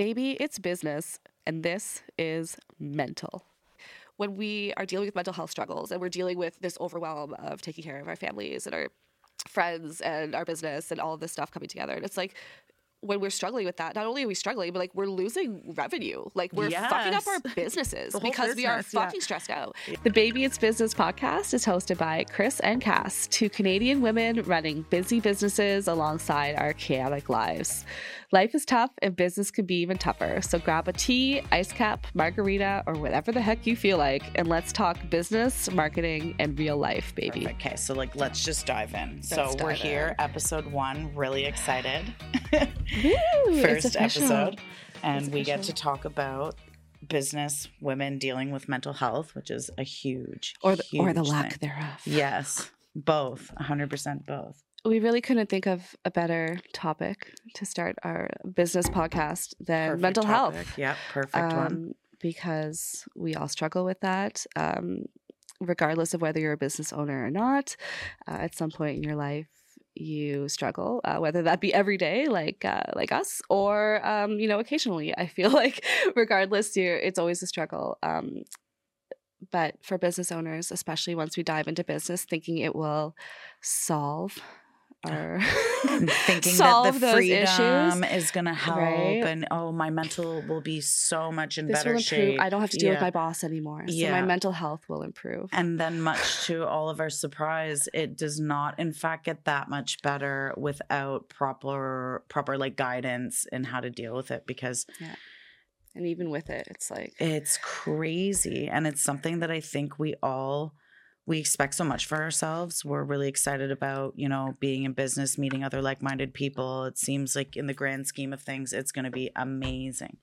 Baby, it's business, and this is mental. When we are dealing with mental health struggles and we're dealing with this overwhelm of taking care of our families and our friends and our business and all of this stuff coming together, and it's like when we're struggling with that, not only are we struggling, but like we're losing revenue. Like we're fucking up our businesses The whole because we are business, yeah. fucking stressed out. The Baby It's Business podcast is hosted by Chris and Cass, two Canadian women running busy businesses alongside our chaotic lives. Life is tough and business can be even tougher. So grab a tea, ice cap, margarita, or whatever the heck you feel like, and let's talk business, marketing, and real life, baby. Okay, so like let's just dive in. so Let's we're dive here, in. episode one, really excited. Woo, First episode. And It's we get to talk about business, women dealing with mental health, which is a huge Or the, or the lack thing. thereof. Yes, both, 100% both. we really couldn't think of a better topic to start our business podcast than Perfect mental topic. health. Yeah, perfect one. Um, because we all struggle with that, um, regardless of whether you're a business owner or not. Uh, at some point in your life, you struggle, uh, whether that be every day, like uh, like us, or um, you know, occasionally. I feel like, regardless, you're, it's always a struggle. Um, but for business owners, especially once we dive into business, thinking it will solve our Thinking that the freedom issues. is going to help Right. and oh, my mental will be so much in This better shape. I don't have to deal with my boss anymore. So Yeah. my mental health will improve. And then, much to all of our surprise, it does not, in fact, get that much better without proper, proper like guidance in how to deal with it because yeah. And even with it, it's like it's crazy, and it's something that I think we all we expect so much for ourselves. We're really excited about, you know, being in business, meeting other like-minded people. It seems like in the grand scheme of things, it's going to be amazing.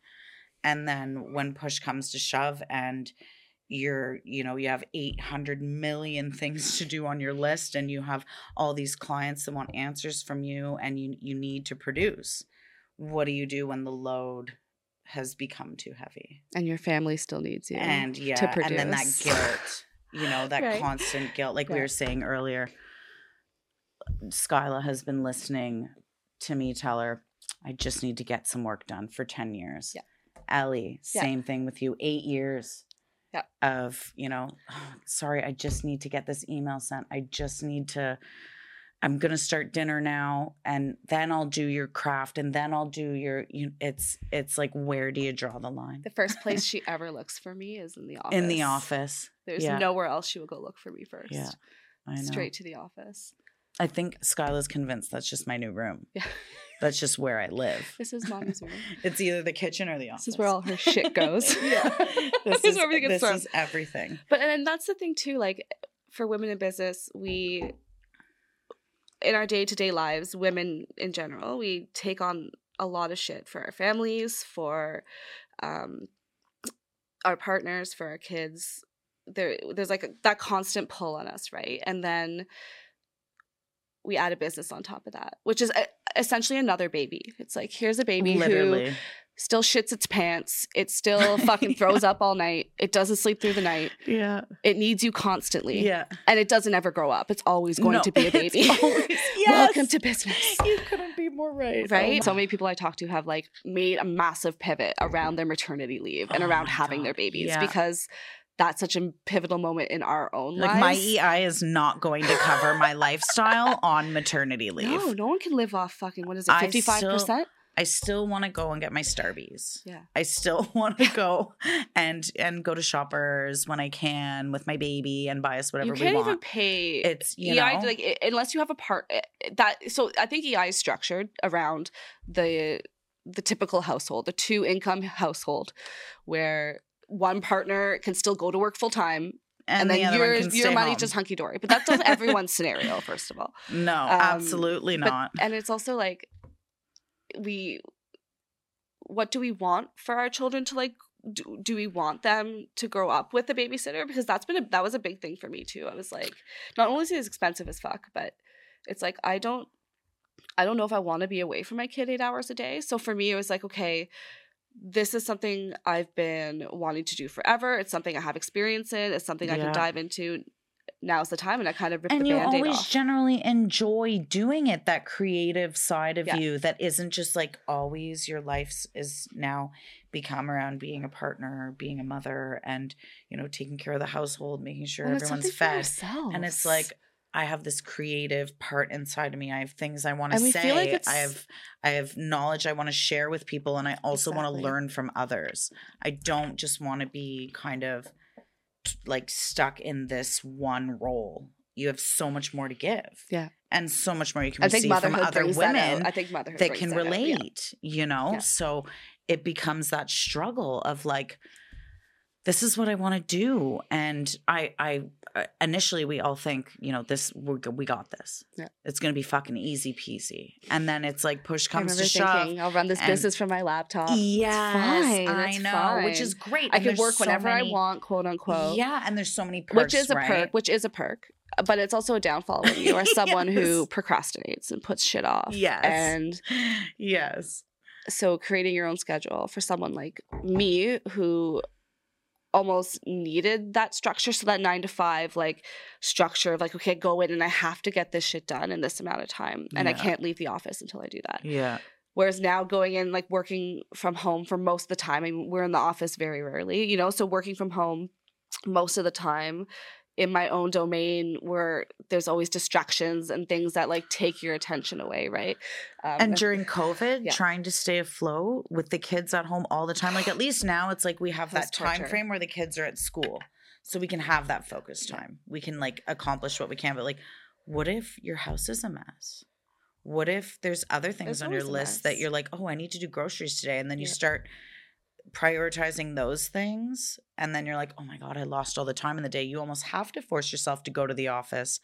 And then when push comes to shove, and you're you know you have 800 million things to do on your list and you have all these clients that want answers from you and you you need to produce what do you do when the load has become too heavy and your family still needs you. and yeah and then that guilt you know that Right. constant guilt like we were saying earlier skyla has been listening to me tell her i just need to get some work done for 10 years Yeah. ellie Yeah. same thing with you eight years Yeah. of you know "Oh, sorry i just need to get this email sent i just need to i'm gonna start dinner now and then i'll do your craft and then i'll do your you it's it's like where do you draw the line the first place she ever looks for me is in the office. in the office There's yeah. nowhere else she will go look for me first. Yeah, I know. Straight to the office. I think Skyla's convinced that's just my new room. Yeah. That's just where I live. This is mommy's room. It's either the kitchen or the office. This is where all her shit goes. yeah. This is is where everything this thrown. is everything. But and that's the thing too, like for women in business, we in our day to day lives, women in general, we take on a lot of shit for our families, for um our partners, for our kids. There there's like a, that constant pull on us, right? And then we add a business on top of that, which is uh essentially another baby. It's like here's a baby who Literally. Still shits its pants. It still fucking throws up all night. It doesn't sleep through the night. Yeah. It needs you constantly. Yeah. And it doesn't ever grow up. It's always going No, to be a baby. always- Welcome to business. You couldn't be more right. Oh Right? my- so many people I talk to have like made a massive pivot around their maternity leave and Oh around having their babies yeah. because that's such a pivotal moment in our own like my. EI is not going to cover my lifestyle on maternity leave. No, no one can live off fucking what is it, fifty five percent? I still want to go and get my Starbies. Yeah. I still want to go and and go to shoppers when I can with my baby and buy us whatever we want. You can't even pay It's you EI know like i- unless you have a part eh, that so I think EI is structured around the the typical household, the two income household where one partner can still go to work full time and, the then one your your stay money's home. just hunky dory. But that's not everyone's scenario, first of all. no, Um, absolutely but- not. and it's also like we what do we want for our children to like do, do we want them to grow up with a babysitter? Because that's been a, that was a big thing for me too. I was like not only is it expensive as fuck but it's like i don't i don't know if i want to be away from my kid eight hours a day. So for me it was like okay this is something i've been wanting to do forever. It's something i have experience in. It's something i can dive into now's the time and I kind of ripped and the you always off. generally enjoy doing it that creative side of Yeah. you that isn't just like always your life is now become around being a partner being a mother and you know taking care of the household making sure And everyone's fed. And it's like i have this creative part inside of me. I have things i want to say like i have i have knowledge i want to share with people and i also want to learn from others. I don't just want to be kind of like stuck in this one role you have so much more to give Yeah. and so much more you can I think receive from other brings that women I think motherhood that can yeah. relate, you know? Yeah. So it becomes that struggle of like, this is what I want to do. And I, I, uh, initially we all think, you know, this, we're, we got this. Yeah. It's going to be fucking easy peasy. And then it's like push comes to shove. I'll run this and- business from my laptop. Yeah, fine, I know, which is great. I and can work so whenever I want, quote unquote. Yeah, and there's so many perks, which is a right? perk, which is a perk. But it's also a downfall when you are someone who procrastinates and puts shit off. Yes. And yes. so creating your own schedule for someone like me who almost needed that structure so that 9 to 5 like structure of like okay go in and I have to get this shit done in this amount of time and I can't leave the office until I do that. Yeah. Whereas now going in like working from home for most of the time, I mean, we're in the office very rarely, you know, so working from home most of the time in my own domain where there's always distractions and things that like take your attention away, right? Um, and during COVID, Yeah. trying to stay afloat with the kids at home all the time. Like at least now it's like we have that time torture. frame where the kids are at school. So we can have that focus time. We can like accomplish what we can. But like, what if your house is a mess? What if there's other things There's on your list that you're like, oh, I need to do groceries today. And then you Yeah. start prioritizing those things. And then you're like, oh my God, I lost all the time in the day. You almost have to force yourself to go to the office.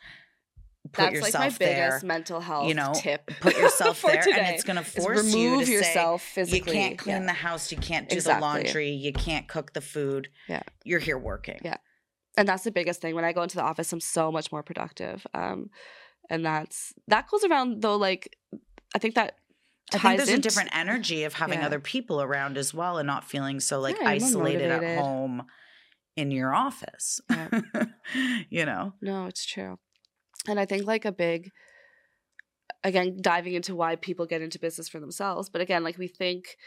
Put that's yourself like my there biggest mental health you know, tip. put yourself there, today, and it's going to force you remove to yourself say, physically. you can't clean Yeah. the house, you can't do Exactly. the laundry, you can't cook the food. Yeah. you're here working. Yeah. and that's the biggest thing when i go into the office i'm so much more productive um and that's that goes around though like i think that I think there's a different energy of having Yeah. other people around as well, and not feeling so like Yeah, isolated at home in your office. Yeah. you know, no it's true and i think like a big again diving into why people get into business for themselves but again like we think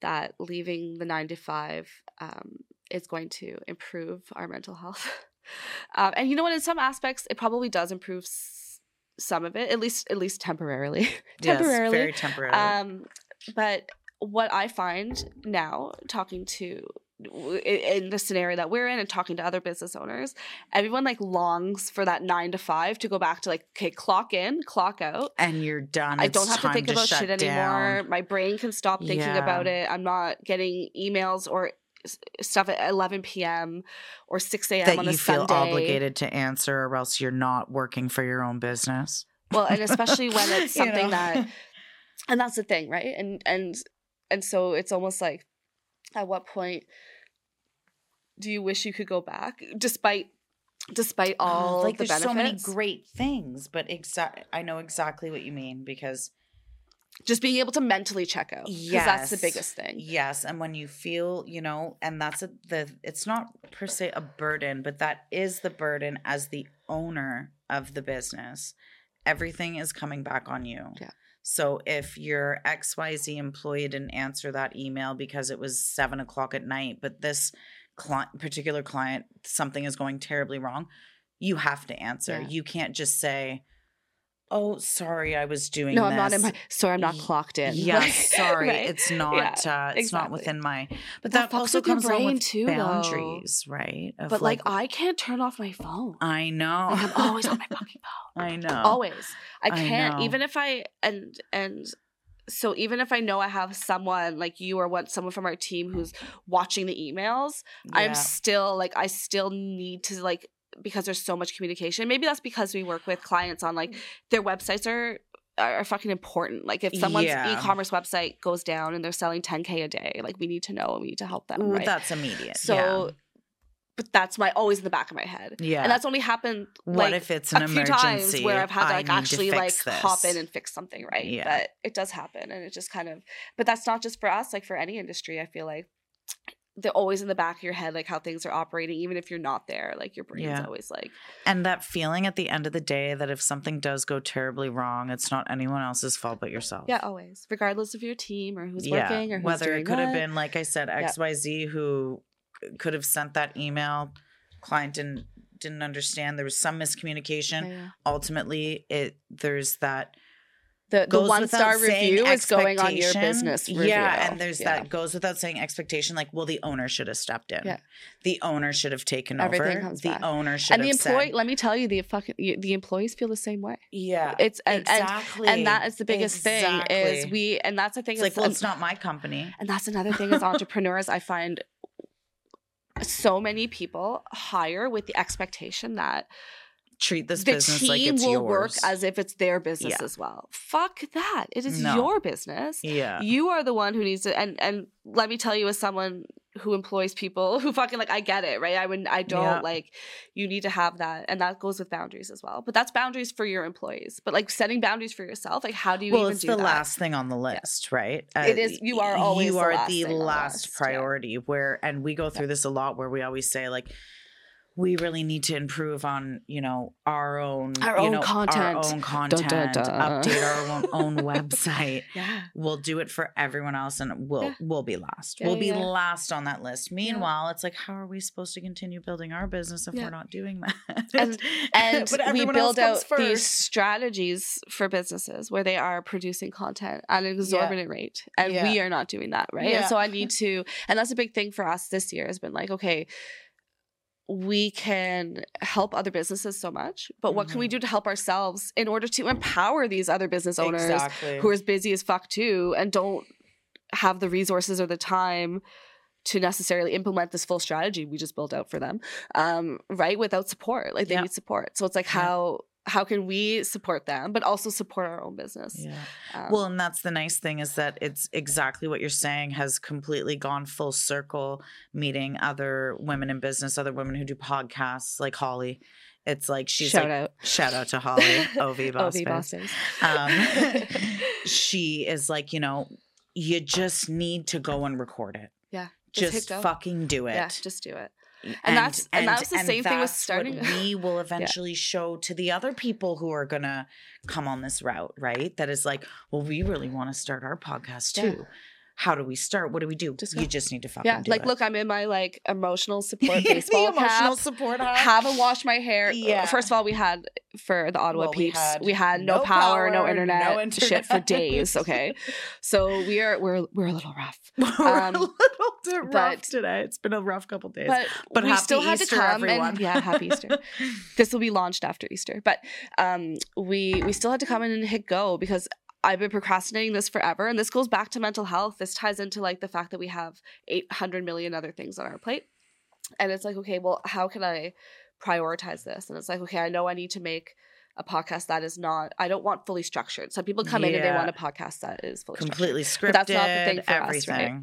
that leaving the nine to five um, is going to improve our mental health um, and you know what in some aspects it probably does improve some of it at least at least temporarily temporarily. Yes, very temporary. Um, but what I find now, talking to in the scenario that we're in and talking to other business owners, everyone like longs for that nine to five to go back to like, okay, clock in, clock out. and you're done. I It's don't have to think about shut shit anymore. My brain can stop thinking Yeah. about it. I'm not getting emails or stuff at 11 p.m. or 6 a.m. That on you a feel obligated to answer, or else you're not working for your own business. Well, and especially when it's You something know? that and that's the thing right and and and so it's almost like at what point do you wish you could go back despite despite Oh, all like the there's benefits so many great things, but exact I know exactly what you mean because just being able to mentally check out because that's the biggest thing yes, and when you feel, you know, and that's a, the it's not per se a burden, but that is the burden as the owner of the business. Everything is coming back on you. Yeah. So if your XYZ employee didn't answer that email because it was seven o'clock at night, but this client, particular client, something is going terribly wrong, you have to answer. Yeah. You can't just say, "Oh, sorry, I was doing." no i'm not in my sorry i'm not clocked in Yeah, Like, sorry, right? it's not. Yeah, uh, it's not within my. But That that, also comes along with too, though. boundaries, right? Of but like, i can't turn off my phone I know. like, i'm always on my fucking phone I know. always i I can't know. even if i and and so even if i know i have someone like you or what someone from our team who's watching the emails i'm still like i still need to like because there's so much communication maybe that's because we work with clients on like mm. their websites are are fucking important like if someone's Yeah. e-commerce website goes down and they're selling 10k a day like we need to know and we need to help them right That's immediate. so but that's my always in the back of my head yeah. and that's only happened what like if it's an a few emergency? times where I've had to like need to actually like fix hop in and fix something, right? Yeah. But it does happen, and it just kind of. But that's not just for us; like for any industry, I feel like they're always in the back of your head like how things are operating even if you're not there like your brain's Yeah. always like And that feeling at the end of the day that if something does go terribly wrong, it's not anyone else's fault but yourself. yeah always regardless of your team or who's working or who's whether doing it could have been like I said, Yeah. XYZ who could have sent that email, client didn't didn't understand. There was some miscommunication. Yeah, yeah. Ultimately, it there's that the, the one star review is going on your business review. Yeah, and there's Yeah. that goes without saying expectation. Like, well, the owner should have stepped in. Yeah. The owner should have taken Everything over. comes the back. owner should and the employee said, let me tell you the fucking the employees feel the same way yeah, it's and, and exactly. and that is the biggest thing is we and that's the thing It's is, like, well, and, it's not my company. and that's another thing as entrepreneurs i find so many people hire with the expectation that Treat this the business team like it's will yours. work as if it's their business Yeah. as well fuck that it is No. your business yeah. you are the one who needs to and and let me tell you as someone who employs people who fucking like I get it, right? I would I don't Yeah. like you need to have that and that goes with boundaries as well. But that's boundaries for your employees. But like setting boundaries for yourself, like how do you well, even it's do the that? last thing on the list, right? Uh, It is- you are always you the are last the on the last yeah. priority. Where and we go through this a lot, where we always say like. We really need to improve on, you know, our own, Our you own know, content. our own content, dun, dun. update our own, own website. Yeah. We'll do it for everyone else, and we'll Yeah. we'll be last. Yeah, we'll be last on that list. Meanwhile, it's like, how are we supposed to continue building our business if we're not doing that? And- And we build out comes these strategies for businesses where they are producing content at an exorbitant rate. And we are not doing that, right? Yeah. And so I need to, and that's a big thing for us this year has been like, okay, we can help other businesses so much, but what can we Mhm. do to help ourselves in order to empower these other business owners exactly. who are as busy as fuck too and don't have the resources or the time to necessarily implement this full strategy we just built out for them um, right without support like they Yeah. need support so it's like how how can we support them but also support our own business yeah. um, Well, and that's the nice thing is that it's exactly what you're saying has completely gone full circle, meeting other women in business, other women who do podcasts like Holly. It's like she's shout like, out shout out to Holly, OV Boss OV Boss Um, she is like, you know, you just need to go and record it. Yeah, just Just fucking do it. yeah just do it And that's- and that's the same thing with starting- we will eventually show to the other people who are gonna come on this route, right? That is like, well, we really want to start our podcast Yeah. How do we start? What do we do? Just you just need to fucking yeah like it. look i'm in my like emotional support The baseball emotional cap support hat. haven't washed my hair. Yeah. First of all, we had for the Ottawa Well, we peeps, had we had no, no power, no internet, no shit for days. Okay, so we are we're we're a little rough, We're Um, a little rough but- today. It's been a rough couple days. but, But we still had Easter, to come everyone. and yeah, happy Easter. this will be launched after Easter, but um, we we still had to come in and hit go because. I've been procrastinating this forever, and this goes back to mental health. This ties into like the fact that we have 800 million other things on our plate. And it's like, okay, well, how can I prioritize this? And it's like, okay, I know I need to make a podcast that is not, I don't want fully structured. Some people come in and they want a podcast that is fully structured. completely scripted. But that's not the thing for us, right?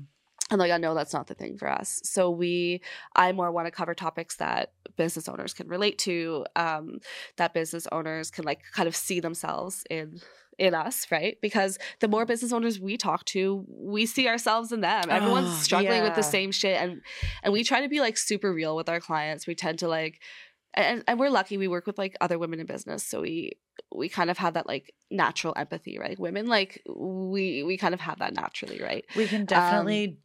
And like, I know that's not the thing for us. So we, I more want to cover topics that business owners can relate to, um, that business owners can like kind of see themselves in in us, right? Because the more business owners we talk to, we see ourselves in them. Everyone's Oh, struggling with the same shit, and and we try to be like super real with our clients. We tend to like. And, and we're lucky we work with like other women in business so we we kind of have that like natural empathy right women like we we kind of have that naturally right We can Um, definitely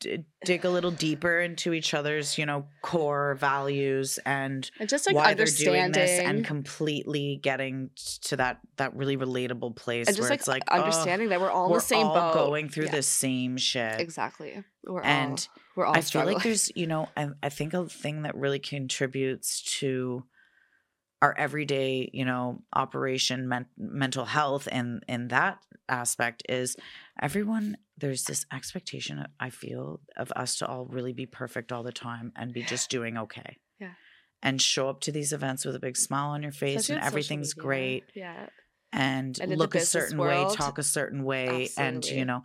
d- dig a little deeper into each other's, you know, core values and and just like why they're doing understanding this, and completely getting to that that really relatable place and just where like, it's like understanding that we're all oh, in we're the same all boat. going through Yeah, the same shit. exactly. We're And all we're all I feel like there's, you know, I, I think a thing that really contributes to our everyday, you know, operation men- mental health and in that aspect is everyone there's this expectation I feel of us to all really be perfect all the time and be just doing okay. Yeah. And show up to these events with a big smile on your face Especially and everything's media. great yeah and, And look a certain way, talk a certain way, and you know,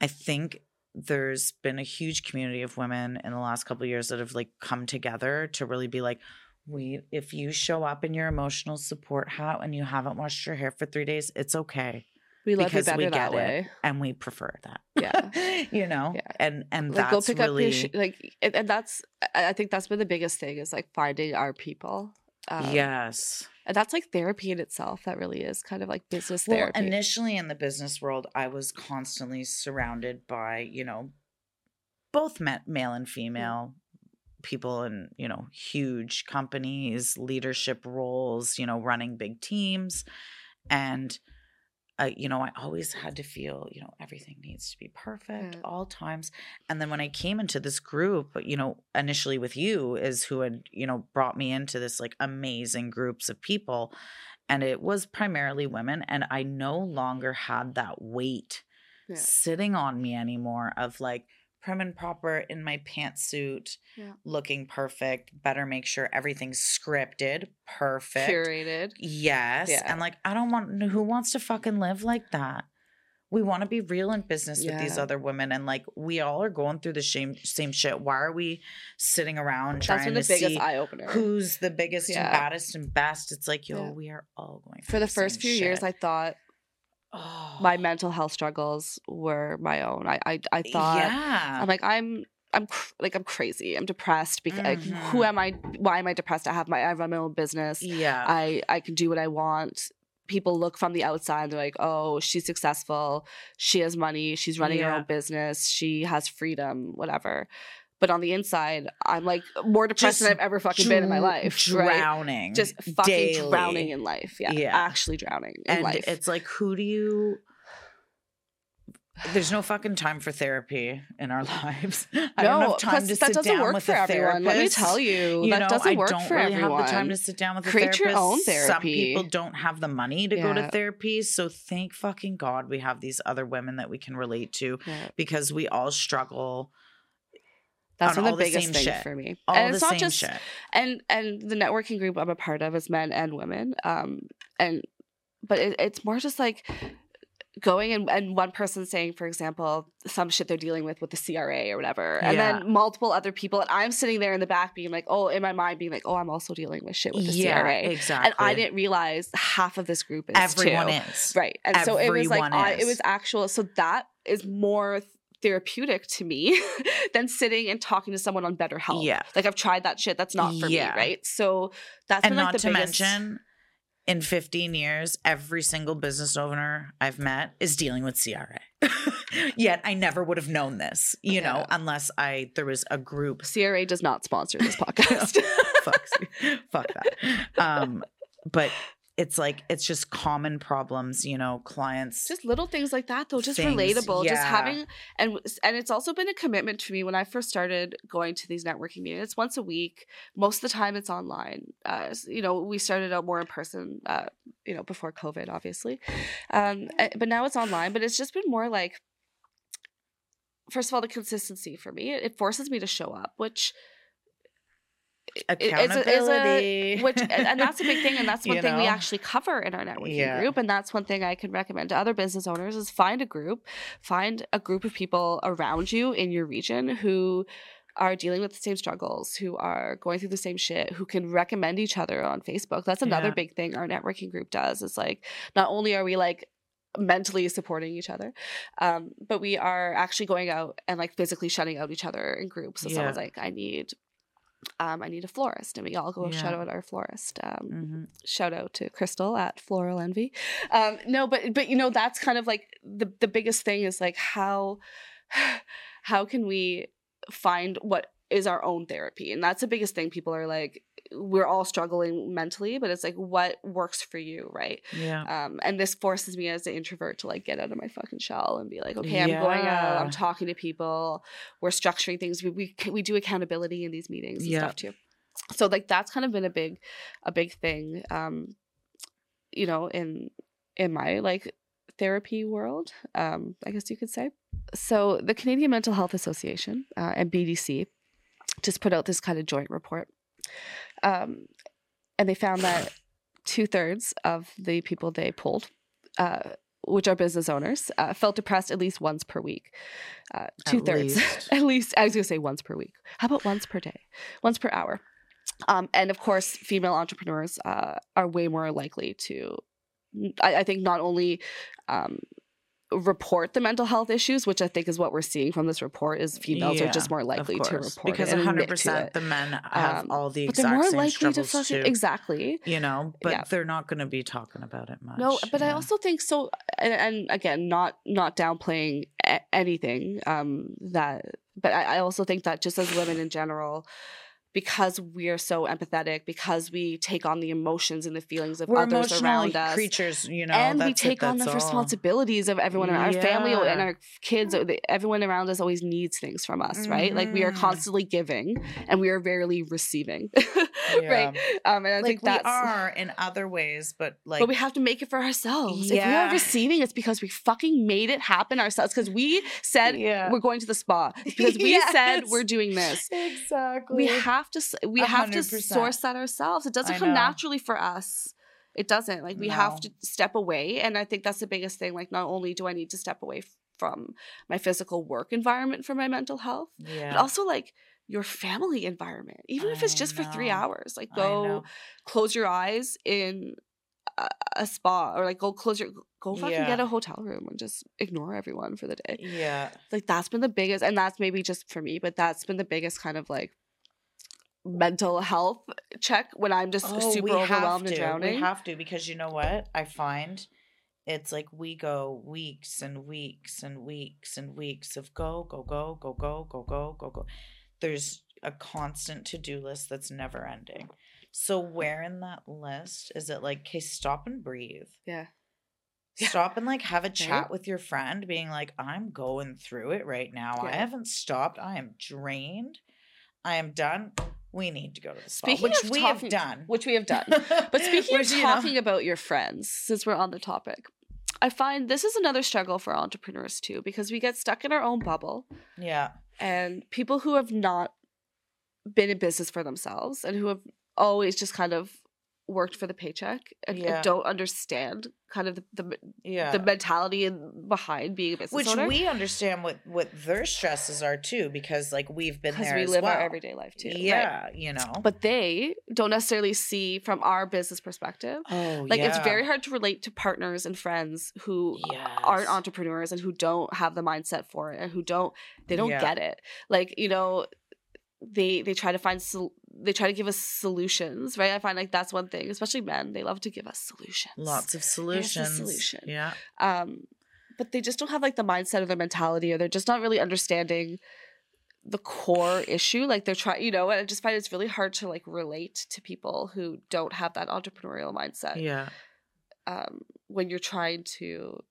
I think there's been a huge community of women in the last couple of years that have like come together to really be like, we if you show up in your emotional support hat and you haven't washed your hair for three days, it's okay. We love you because better we that get it way. and we prefer that. Yeah. you know, Yeah. and and Like that's go pick really up your sh- like, and, and that's I think that's been the biggest thing is like finding our people. Um, yes. and that's like therapy in itself. That really is kind of like business Well, therapy. initially in the business world, I was constantly surrounded by, you know, both ma- male and female people in, you know, huge companies, leadership roles, you know, running big teams. And, uh, you know, I always had to feel, you know, everything needs to be perfect Yeah. all times. And then when I came into this group, you know, initially with you is who had, you know, brought me into this like amazing groups of people. And it was primarily women. And I no longer had that weight Yeah. sitting on me anymore of like prim and proper in my pantsuit, Yeah. looking perfect, better make sure everything's scripted, perfect. curated. Yes. Yeah. And like, I don't want, who wants to fucking live like that? We want to be real in business with these other women. And like, we all are going through the same, same shit. Why are we sitting around That's trying to biggest see who's the biggest Yeah. and baddest and best? It's like, yo, Yeah. we are all going For the first few years. I thought oh, my mental health struggles were my own. I I, I thought yeah. I'm like I'm I'm cr- like I'm crazy. I'm depressed because like, who Mhm. am I? Why am I depressed? I have my I run my own business. yeah. I I can do what I want. People look from the outside. They're like, oh, she's successful. She has money. She's running her own business. She has freedom. Whatever. But on the inside, I'm like more depressed than I've ever fucking been in my dr- life. Right? Drowning. Just fucking daily. drowning in life. Yeah, Yeah. actually drowning in and life. it's like who do you there's no fucking time for therapy in our lives. I don't no, have time to that sit doesn't down work with for a everyone. Let me tell you, You that know, doesn't I work don't for really everyone. have the time to sit down with a Create your therapist. own Some people don't have the money to go to Yeah. therapy. So thank fucking God we have these other women that we can relate to Yeah. because we all struggle That's one of the the biggest same things shit. for me. all and the it's not just shit. and and the networking group I'm a part of is men and women. Um, and but it, it's more just like going and, and one person saying, for example, some shit they're dealing with with the CRA or whatever, and Yeah. then multiple other people, and I'm sitting there in the back being like, oh, in my mind being like, oh, I'm also dealing with shit with the yeah, CRA, exactly. and I didn't realize half of this group is Everyone too. is. Right. And so it was like Everyone I, it is. was actual so that is more therapeutic to me than sitting and talking to someone on BetterHelp. Yeah. Like I've tried that shit. That's not for Yeah. me, right? So that's and been like not the to biggest mention in 15 years every single business owner i've met is dealing with cra yet i never would have known this you know unless i there was a group CRA does not sponsor this podcast. fuck, fuck that um but it's like it's just common problems you know clients just little things like that though just Things, relatable just having and and it's also been a commitment to me when i first started going to these networking meetings it's once a week most of the time it's online uh, you know we started out more in person uh, you know before covid obviously um, uh, but now it's online but it's just been more like first of all the consistency for me it forces me to show up which it- it's a- it's a- accountability. which and, that's a big thing and that's one You thing we actually cover in our networking Yeah. group and that's one thing i can recommend to other business owners is find a group find a group of people around you in your region who are dealing with the same struggles who are going through the same shit who can recommend each other on facebook. That's another Yeah. big thing our networking group does is like not only are we like mentally supporting each other um, but we are actually going out and like physically shutting out each other in groups. So someone's like i need um, I need a florist, and we all go shout out our florist. Um, Mhm. Shout out to Crystal at Floral Envy. Um, no, but but you know that's kind of like the the biggest thing is like how how can we find what is our own therapy, and that's the biggest thing. People are like, we're all struggling mentally, but it's like what works for you, right? yeah Um, and this forces me as an introvert to like get out of my fucking shell and be like, okay, I'm going out, I'm talking to people, we're structuring things. We we, we do accountability in these meetings and Yeah. stuff too. So like that's kind of been a big a big thing, um, you know, in in my like therapy world, um, I guess you could say. So the Canadian Mental Health Association uh, and BDC just put out this kind of joint report, um, and they found that two thirds of the people they polled, uh, which are business owners, uh, felt depressed at least once per week. Uh, two thirds, at least. I was gonna say once per week. How about once per day? Once per hour. Um, and of course, female entrepreneurs uh, are way more likely to. I, I think not only um, report the mental health issues, which I think is what we're seeing from this report, is females Yeah, are just more likely to report because admit hundred to percent the men have Um, all the But they're more same likely to struggles fucking too. exactly. You know, but Yeah. they're not going to be talking about it much. No, but I also think so. And, and again, not not downplaying a- anything um, that, but I, I also think that just as women in general, because we are so empathetic, because we take on the emotions and the feelings of we're others around us, creatures. You know, and we that's it, take on the all. responsibilities of everyone around our family and our kids. Everyone around us always needs things from us, right? Like we are Mhm. constantly giving, and we are rarely receiving, Yeah. right? Um, and I like think we that's. are in other ways, but like but we have to make it for ourselves. If we are receiving, it's because we fucking made it happen ourselves. Because we said Yeah. we're going to the spa. Because we said we're doing this. exactly. We have to. s- We A have to source that ourselves. It doesn't come naturally for us. It doesn't. Like we have to step away, and I think that's the biggest thing. Like not only do I need to step away from my physical work environment for my mental health, yeah. but also like your family environment, even if it's I just for three hours. Like go close your eyes in a, a spa or like go close your go fucking Yeah. get a hotel room and just ignore everyone for the day. Yeah. Like that's been the biggest and that's maybe just for me, but that's been the biggest kind of like mental health check when I'm just Oh, super overwhelmed and drowning. We have to because you know what? I find it's like we go weeks and weeks and weeks and weeks of go, go, go, go, go, go, go, go, go. There's a constant to do list that's never ending. So where in that list is it like, okay, stop and breathe. yeah. Yeah. Stop and like have a chat Right? with your friend, being like, I'm going through it right now. I haven't stopped. I am drained. I am done. We need to go to the spa, Speaking which we talking- have done. Which we have done. But speaking Which, of you know- talking about your friends, since we're on the topic, I find this is another struggle for entrepreneurs too, because we get stuck in our own bubble yeah, and people who have not been in business for themselves and who have always just kind of worked for the paycheck and, Yeah. don't understand kind of the, the, yeah. the mentality and behind being a business which owner we understand what what their stresses are too, because like we've been there we as live well. our everyday life too right? Yeah, you know. but they don't necessarily see from our business perspective oh, like it's very hard to relate to partners and friends who aren't entrepreneurs and who don't have the mindset for it and who don't they don't Yeah. get it like you know they they try to find sol- they try to give us solutions right? I find like that's one thing especially men they love to give us solutions. Lots of solutions. solution. Yeah, um but they just don't have like the mindset or the mentality or they're just not really understanding the core issue. Like they're trying you know and i just find it's really hard to like relate to people who don't have that entrepreneurial mindset. Yeah, um, when you're trying to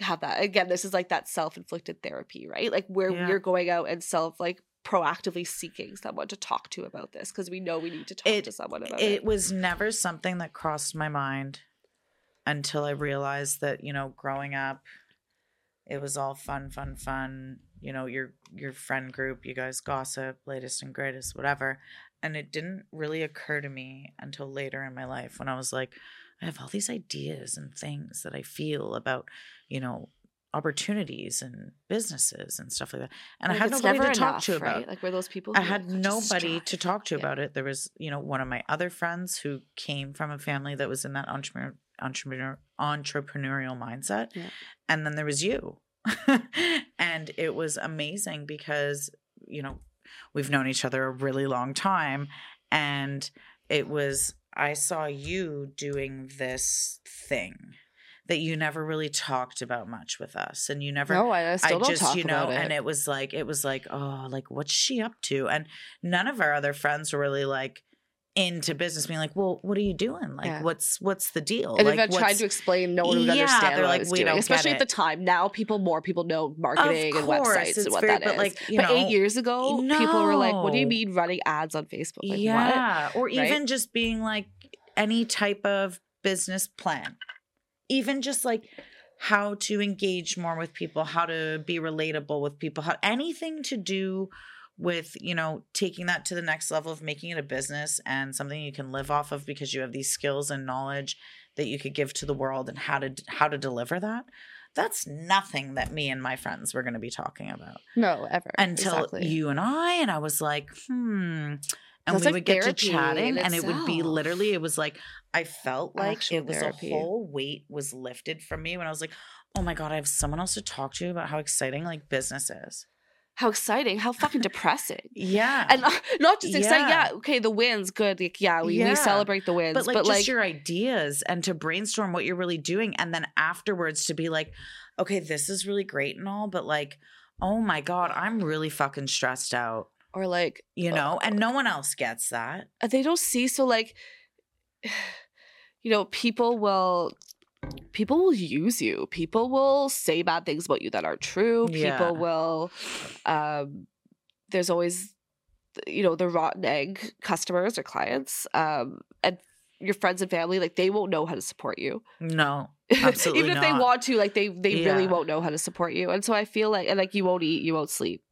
have that again this is like that self-inflicted therapy right? Like where Yeah. we're going out and self like proactively seeking someone to talk to about this because we know we need to talk It- to someone about it it, was never something that crossed my mind until I realized that you know, growing up, it was all fun, fun, fun. You know, your your friend group, you guys gossip, latest and greatest, whatever. And it didn't really occur to me until later in my life when I was like, I have all these ideas and things that I feel about, you know, opportunities and businesses and stuff like that. And Like, I had nobody never to talk enough, to about. right? like we're those people I had just nobody to talk to Yeah. about it. There was, you know, one of my other friends who came from a family that was in that entrepreneur, entrepreneur entrepreneurial mindset, Yeah. and then there was you, and it was amazing because you know we've known each other a really long time, and it was I saw you doing this thing that you never really talked about much with us, and you never no I, I still I don't just, talk you know, about it and it was like, it was like, oh, like what's she up to? And none of our other friends were really like into business, being like, well, what are you doing? Like, Yeah. what's what's the deal? and like, if I tried to explain, no one would Yeah, understand they're what like, "We doing, don't especially at the time. Now people, more people know marketing and websites and what very- that is. but, like, you but eight years ago, people were like, "What do you mean running ads on Facebook?" Like, what? yeah, or Right? even just being like any type of business plan, even just like how to engage more with people, how to be relatable with people, how anything to do with you know taking that to the next level of making it a business and something you can live off of because you have these skills and knowledge that you could give to the world and how to how to deliver that that's nothing that me and my friends were going to be talking about No, ever until Exactly. you and I, and I was like, hmm. And That's we like would get to chatting, and it would be literally, it was like I felt like Actual it was therapy. a whole weight was lifted from me when I was like, Oh my god, I have someone else to talk to about how exciting like business is. How exciting! How fucking depressing! Yeah. And not, not just exciting. Yeah. Yeah, okay, the wins, good. Like, yeah, we, Yeah. we celebrate the wins, but like but just like, your ideas and to brainstorm what you're really doing and then afterwards to be like okay this is really great and all but like oh my god i'm really fucking stressed out or like you know and no one else gets that. uh, they don't see so like you know people will people will use you. People will say bad things about you that aren't true. Yeah. people will um there's always you know the rotten egg customers or clients um and your friends and family like they won't know how to support you. No Absolutely even if they want to like they they really won't know how to support you and so i feel like and like you won't eat you won't sleep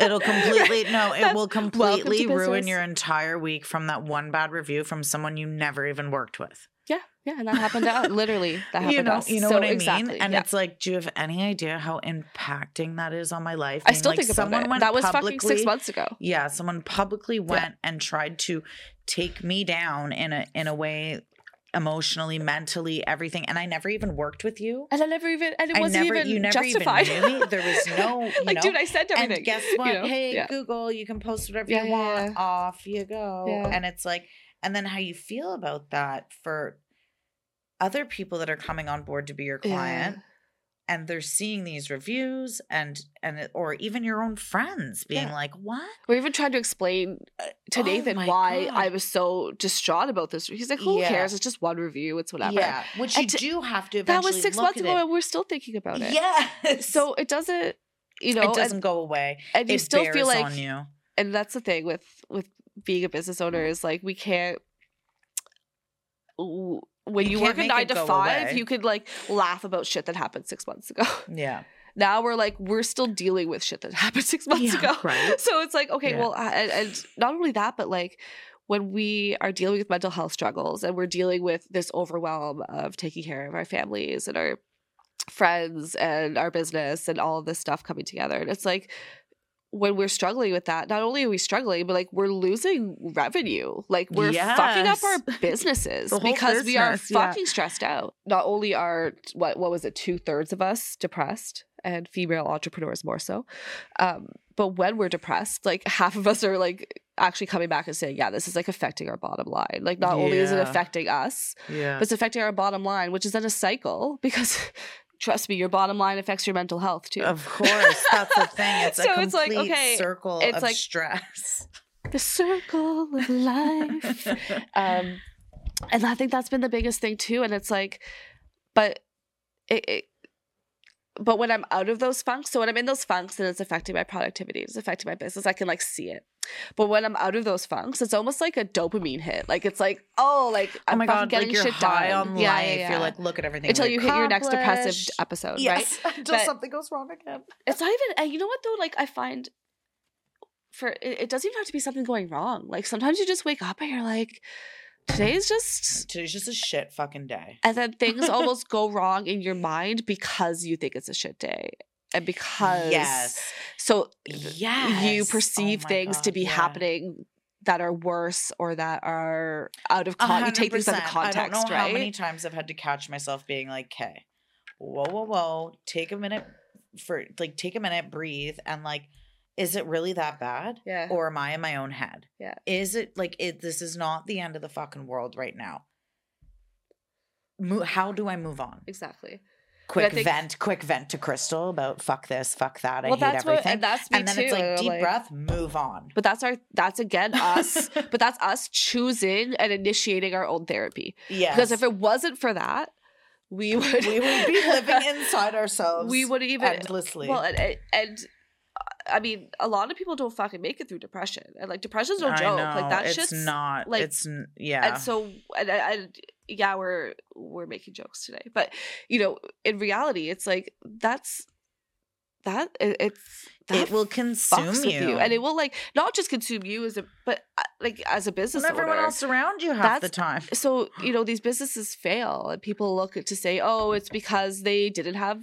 it'll completely no it will completely ruin your entire week from that one bad review from someone you never even worked with yeah yeah and that happened to us literally that happened you to know us. you know So what i mean exactly, and yeah. it's like do you have any idea how impacting that is on my life I Being still like, think about someone it. went That was fucking six months ago. yeah someone publicly went and tried to take me down in a in a way emotionally mentally everything and i never even worked with you And I never even, and it I wasn't never even you never justified. even knew me there was no you like, know dude, I said everything. and guess what you know? hey yeah. google you can post whatever Yeah, you want yeah. off you go Yeah. and it's like and then how you feel about that for other people that are coming on board to be your client and they're seeing these reviews and and or even your own friends being Yeah. like what We're even trying to explain uh, to Oh Nathan why God. I was so distraught about this. He's like, "Who Yeah. cares? It's just one review. It's whatever." yeah which you And to- do have to that was six months ago, it. and we're still thinking about it. yeah So it doesn't, you know, it doesn't go away and, you it still feel like, on you and that's the thing with with being a business owner is like we can't. When You you, work a nine to five, away. you could like laugh about shit that happened six months ago. yeah now we're like we're still dealing with shit that happened six months Yeah, ago right. so it's like okay Yeah. well and, and not only that but like when we are dealing with mental health struggles and we're dealing with this overwhelm of taking care of our families and our friends and our business and all of this stuff coming together and it's like when we're struggling with that not only are we struggling but like we're losing revenue. Like we're fucking up our businesses because we are business, yeah. fucking stressed out. Not only are what what was it two-thirds of us depressed and female entrepreneurs more so um but when we're depressed like half of us are like actually coming back and saying yeah this is like affecting our bottom line. Like not only is it affecting us yeah. but it's affecting our bottom line which is then a cycle because trust me your bottom line affects your mental health too Of course, that's the thing. It's a So complete it's like, okay, circle it's of like- stress. the circle of life um and i think that's been the biggest thing too and it's like but it, it but when i'm out of those funks so when i'm in those funks and it's affecting my productivity it's affecting my business i can like see it but when i'm out of those funks it's almost like a dopamine hit like it's like oh like oh i'm my god, getting like shit high done on yeah, life. yeah, yeah. You're like, look at everything until you hit your next depressive episode right until But- something goes wrong again. it's not even you know what though like i find for it, it doesn't even have to be something going wrong like sometimes you just wake up and you're like today's just Today's just a shit fucking day. and then things almost go wrong in your mind because you think it's a shit day and because yes, so yes. you Oh perceive my things to be yeah. happening that are worse or that are out of context. You take things out of context, I don't know right? how many times I've had to catch myself being like, "Okay, whoa, whoa, whoa, take a minute for like, take a minute, breathe, and like, is it really that bad? yeah. or am I in my own head? Yeah. Is it like it? This is not the end of the fucking world right now. Mo- how do I move on? exactly. Quick think- vent, quick vent to Krystal about fuck this, fuck that. I well, hate that's what, everything. and that's me and then too. it's like deep breath, move on. But that's our that's again us. but that's us choosing and initiating our own therapy. Yeah. Because if it wasn't for that, we would we would be living inside ourselves. we would even endlessly. well and, and, and I mean a lot of people don't fucking make it through depression and like depression's no joke know, like that it's shit's not. like- it's yeah. and so and, and, and yeah we're we're making jokes today but you know in reality it's like that's that it, it's that it will consume with you. and it will like not just consume you as a but uh, like as a business and everyone owner. else around you half the time. so you know these businesses fail and people look to say oh it's because they didn't have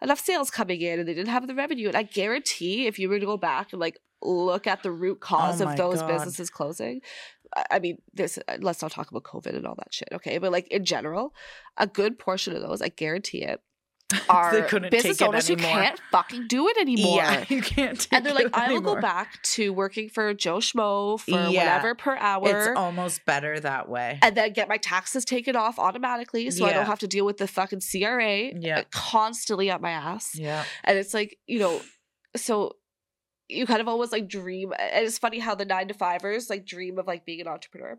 enough sales coming in and they didn't have the revenue and i guarantee if you were to go back and like look at the root cause Oh of those God. businesses closing I- mean this uh, let's not talk about covid and all that shit okay but like in general a good portion of those i guarantee it are business owners who can't fucking do it anymore. Yeah, you can't. And they're like, I will go back to working for Joe Schmo for Yeah. whatever per hour. It's almost better that way. and then get my taxes taken off automatically so I don't have to deal with the fucking CRA Yeah. constantly up my ass. Yeah. And it's like, you know, so you kind of always like dream. And it's funny how the nine to fivers like dream of like being an entrepreneur.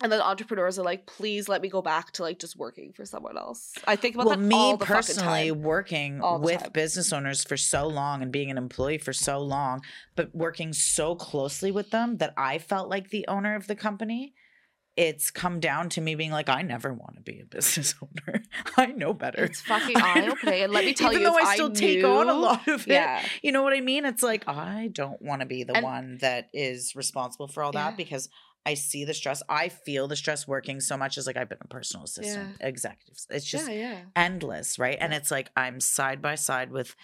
And then entrepreneurs are like, please let me go back to like just working for someone else. I think about Well, that me all the personally, time. working with time. business owners for so long and being an employee for so long, but working so closely with them that I felt like the owner of the company. It's come down to me being like, I never want to be a business owner. I know better. It's fucking eye opening. And let me tell Even you, though if I still take on a lot of it, Yeah. you know what I mean? It's like I don't want to be the And- one that is responsible for all that Yeah. because I see the stress. I feel the stress working so much as like I've been a personal assistant, executives. It's just yeah, yeah. endless, right? And it's like I'm side by side with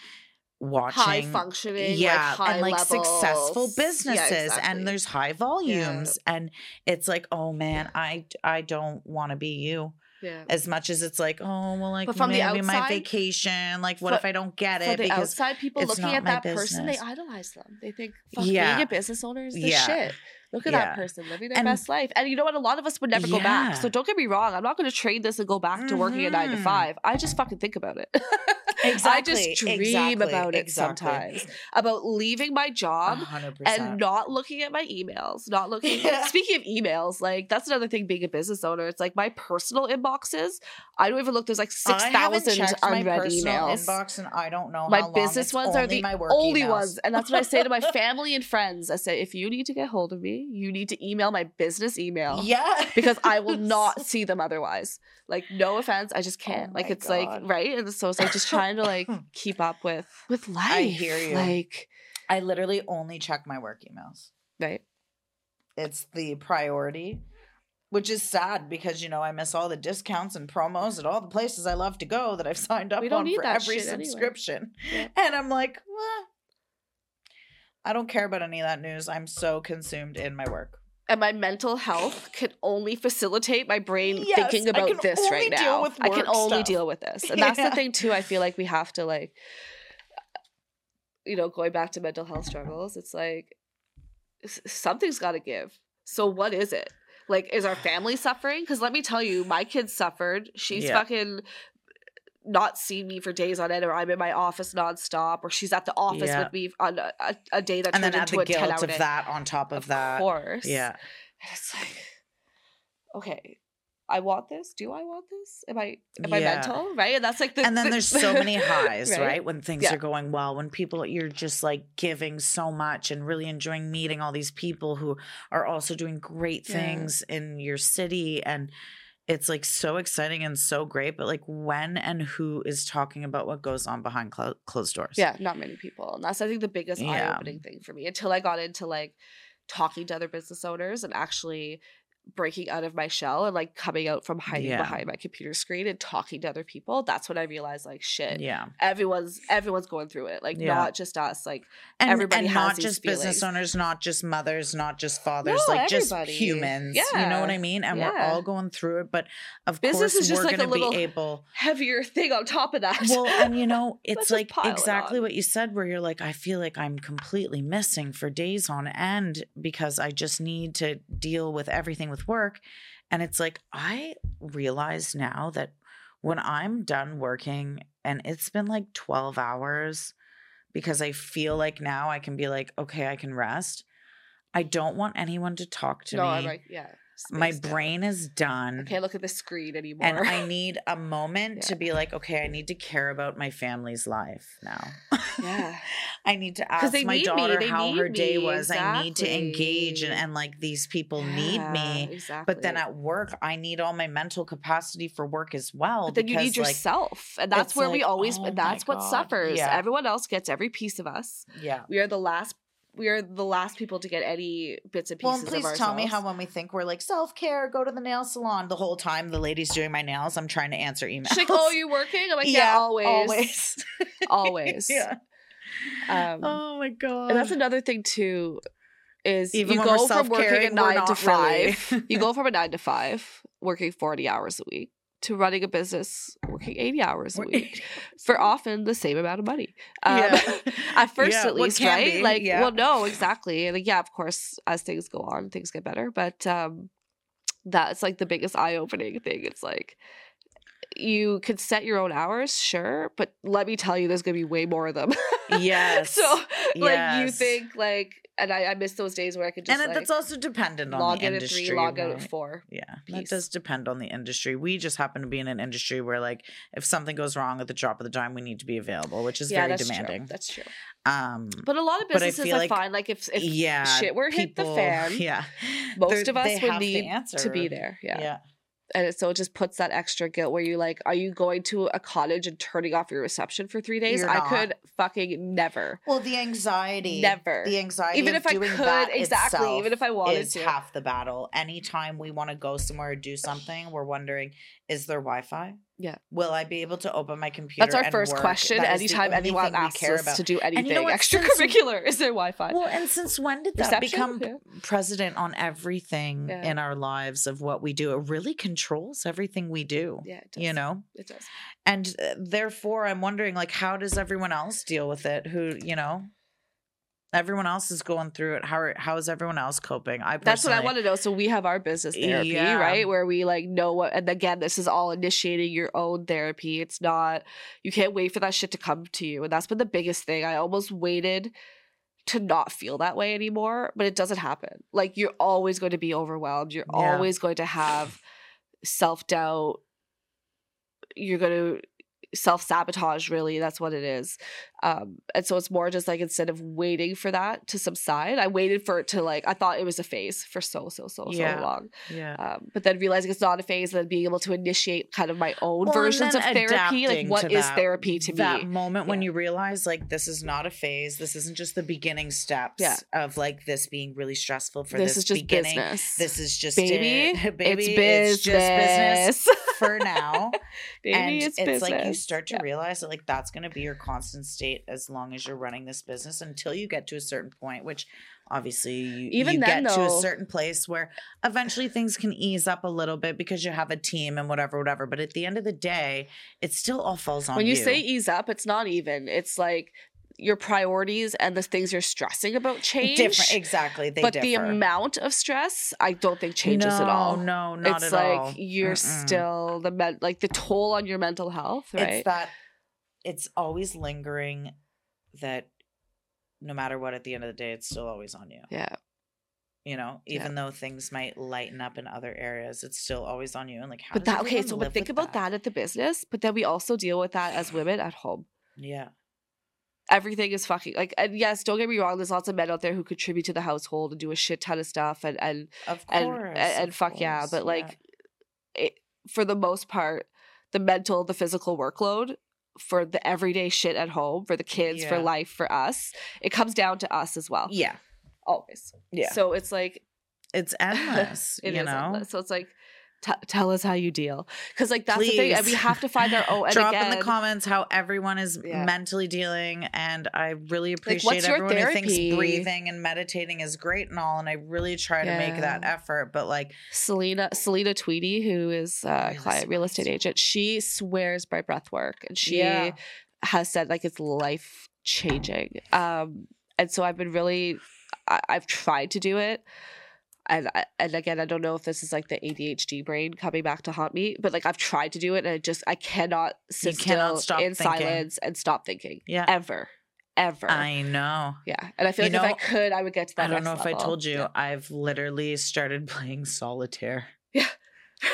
watching High functioning, yeah, like high and like successful levels. Yeah, businesses, exactly. and there's high volumes, and it's like, oh man, I I don't want to be you yeah. as much as it's like, oh well, like But from the maybe my vacation, like what for- if I don't get For it the because outside people looking at that person, they idolize them. They think, fuck, Yeah. being a business owner is the Yeah. shit. Look at Yeah. that person living their And- best life. And you know what? A lot of us would never go back. So don't get me wrong. I'm not going to trade this and go back to working a nine to Mhm. five. I just fucking think about it. I just dream exactly, about it exactly. sometimes. About leaving my job hundred and percent. not looking at my emails, not looking. Yeah. Speaking of emails, like that's another thing being a business owner. It's like my personal inboxes. I don't even look. There's like six I haven't thousand checked my unread personal emails. inbox, and I don't know my business ones are the my only emails. ones, and that's what I say to my family and friends. I say, if you need to get hold of me, you need to email my business email. Yeah, Because I will not see them otherwise. Like, no offense, I just can't. Oh like, my it's like right, and so it's like just trying to like hmm. keep up with with life. I hear you. Like, I literally only check my work emails. right? It's the priority, which is sad because you know I miss all the discounts and promos at all the places I love to go that I've signed up We don't on need for that every shit anyway. subscription. Yeah. And I'm like, well, I don't care about any of that news. I'm so consumed in my work. And my mental health can only facilitate my brain Yes, thinking about this right now. I can only stuff. deal with this. And that's Yeah. the thing too. I feel like we have to like you know, going back to mental health struggles, it's like something's got to give. So what is it? Like is our family suffering? Cuz let me tell you, my kid suffered. She's Yeah. fucking not seen me for days on end, or I'm in my office nonstop, or she's at the office Yeah. with me on a, a, a day that And turned then into the a guilt hour of day. that on top of, Of that. Of course. Yeah. It's like, okay, I want this. Do I want this? Am I am I mental? Right? And that's like the and then the- there's so many highs, right? Right? When things Yeah. are going well, when people you're just like giving so much and really enjoying meeting all these people who are also doing great Yeah. things in your city and it's like so exciting and so great, but like when and who is talking about what goes on behind clo- closed doors? Yeah, not many people. And that's I think the biggest Yeah. eye opening thing for me until I got into like talking to other business owners and actually breaking out of my shell and like coming out from hiding Yeah. behind my computer screen and talking to other people. That's when I realized like shit. Yeah. Everyone's everyone's going through it. Like Yeah. not just us. Like And, Everybody and not just business owners, not just mothers, not just fathers, No, like just humans yeah. You know what I mean? And we're all going through it, but of Business course is just we're like a gonna little- be able heavier thing on top of that. well and you know it's like pile it exactly what you said where you're like i feel like i'm completely missing for days on end because i just need to deal with everything with work and it's like i realize now that when i'm done working and it's been like 12 hours because i feel like now i can be like okay i can rest i don't want anyone to talk to no, me I'm like, yeah. My down. brain is done I can't look at the screen anymore. and I need a moment to be like, okay, I need to care about my family's life now. yeah. I need to ask my daughter how her need day me, was. I need to engage and, and like these people need me. Exactly. But then at work, I need all my mental capacity for work as well. But then you need because, like, yourself. and that's where we always, oh that's what God, suffers. yeah. Everyone else gets every piece of us. yeah. We are the last we are the last people to get any bits and Well, pieces and please tell me how when we think we're like self care, go to the nail salon. The whole time the lady's doing my nails, I'm trying to answer emails. She's like, oh, you working? I'm like, yeah, always. always, Always. yeah. Um, oh my god. and that's another thing too, is Even you go from working a nine to not really. five. you go from a nine to five, working 40 hours a week. To running a business working 80 hours a week for often the same amount of money. Um, Yeah. at first, Yeah, at least, right? be, Like, yeah. well, no, exactly. And like, yeah, of course, as things go on, things get better. But um, that's like the biggest eye opening thing. It's like, you could set your own hours, sure, but let me tell you, there's gonna be way more of them. Yes. so, like, you think like, and I, I miss those days where I could just and like, that's also dependent on log the in at three, log out at four. Yeah, that does depend on the industry. We just happen to be in an industry where, like, if something goes wrong at the drop of the dime, we need to be available, which is yeah, very that's demanding. true. That's true. Um, But a lot of I businesses, feel I, like- find like if if yeah, shit were hit the fan, Yeah, most of us would need to be there. Yeah. yeah. And so it just puts that extra guilt where you like, are you going to a cottage and turning off your reception for three days? I could fucking never. Well, the anxiety, Never. the anxiety, Even of if I could, exactly. Even if I wanted is to. half the battle. Anytime we want to go somewhere or do something, we're wondering: Is there Wi-Fi? Yeah. Will I be able to open my computer? That's our first work? question. That Anytime anyone asks us about. to do anything you know what? Extracurricular, is there Wi-Fi? Well, and since when did that Reception? become Yeah. president on everything Yeah. in our lives of what we do? It really controls everything we do. yeah, it does. You know, it does. and uh, therefore, I'm wondering, like, how does everyone else deal with it? Who, you know, everyone else is going through it. How are, how is everyone else coping? I That's what I want to know. So we have our business therapy, Yeah. right? Where we like know what, and again, this is all initiating your own therapy. It's not, you can't wait for that shit to come to you. And that's been the biggest thing. I almost waited to not feel that way anymore, but it doesn't happen. Like you're always going to be overwhelmed. You're Yeah. always going to have self doubt. You're going to self sabotage, really. That's what it is. Um, and so it's more just like instead of waiting for that to subside, I waited for it to like, I thought it was a phase for so, so, so, Yeah. so long. Yeah. Um, but then realizing it's not a phase, and then being able to initiate kind of my own Well, versions of therapy. Like, what is that- therapy to that me? That moment when you realize like this is not a phase this isn't just the beginning steps Yeah. of like this being really stressful for This this, is just beginning business. this is just Baby, it. baby it's business. it's just business for now Baby, and it's, it's, like you start to Yeah. realize that like that's going to be your constant state as long as you're running this business until you get to a certain point which obviously you, Even you then, get to a certain place where eventually things can ease up a little bit because you have a team and whatever whatever but at the end of the day it still all falls on when you, you say ease up, it's not even. It's like your priorities and the things you're stressing about change. different exactly they but differ. the amount of stress, I don't think changes no, at all. No, no, not it's at like all. It's like you're Mm-mm. still the men- like the toll on your mental health, right? It's that it's always lingering that no matter what, at the end of the day, it's still always on you. yeah. You know, Yeah. even though things might lighten up in other areas, it's still always on you. And like, how But that okay, so but think about that at the business, but then we also deal with that as women at home. Yeah, everything is fucking like and yes don't get me wrong there's lots of men out there who contribute to the household and do a shit ton of stuff and and of and course, and, and of fuck yeah but like it, for the most part the mental the physical workload for the everyday shit at home for the kids for life for us it comes down to us as well. Yeah, always. Yeah, so it's like it's endless. it you is know, endless. so it's like t- tell us how you deal because like that's the thing and we have to find our own and Drop again, in the comments how everyone is Yeah. mentally dealing, and I really appreciate your everyone who thinks breathing and meditating is great and all, and I really try to make that effort. But like, Selena Selena Tweedy, who is a Really client real estate agent, she swears by breath work, and she Yeah. has said like it's life changing. Um, and so I've been really, I, I've tried to do it, and and again, I don't know if this is like the ADHD brain coming back to haunt me, but like I've tried to do it, and I just I cannot sit You cannot still stop in thinking. silence and stop thinking yeah, ever, ever. I know. yeah, and I feel You like if I could, I would get to that. I don't know if I told you, Yeah. I've literally started playing solitaire. Yeah.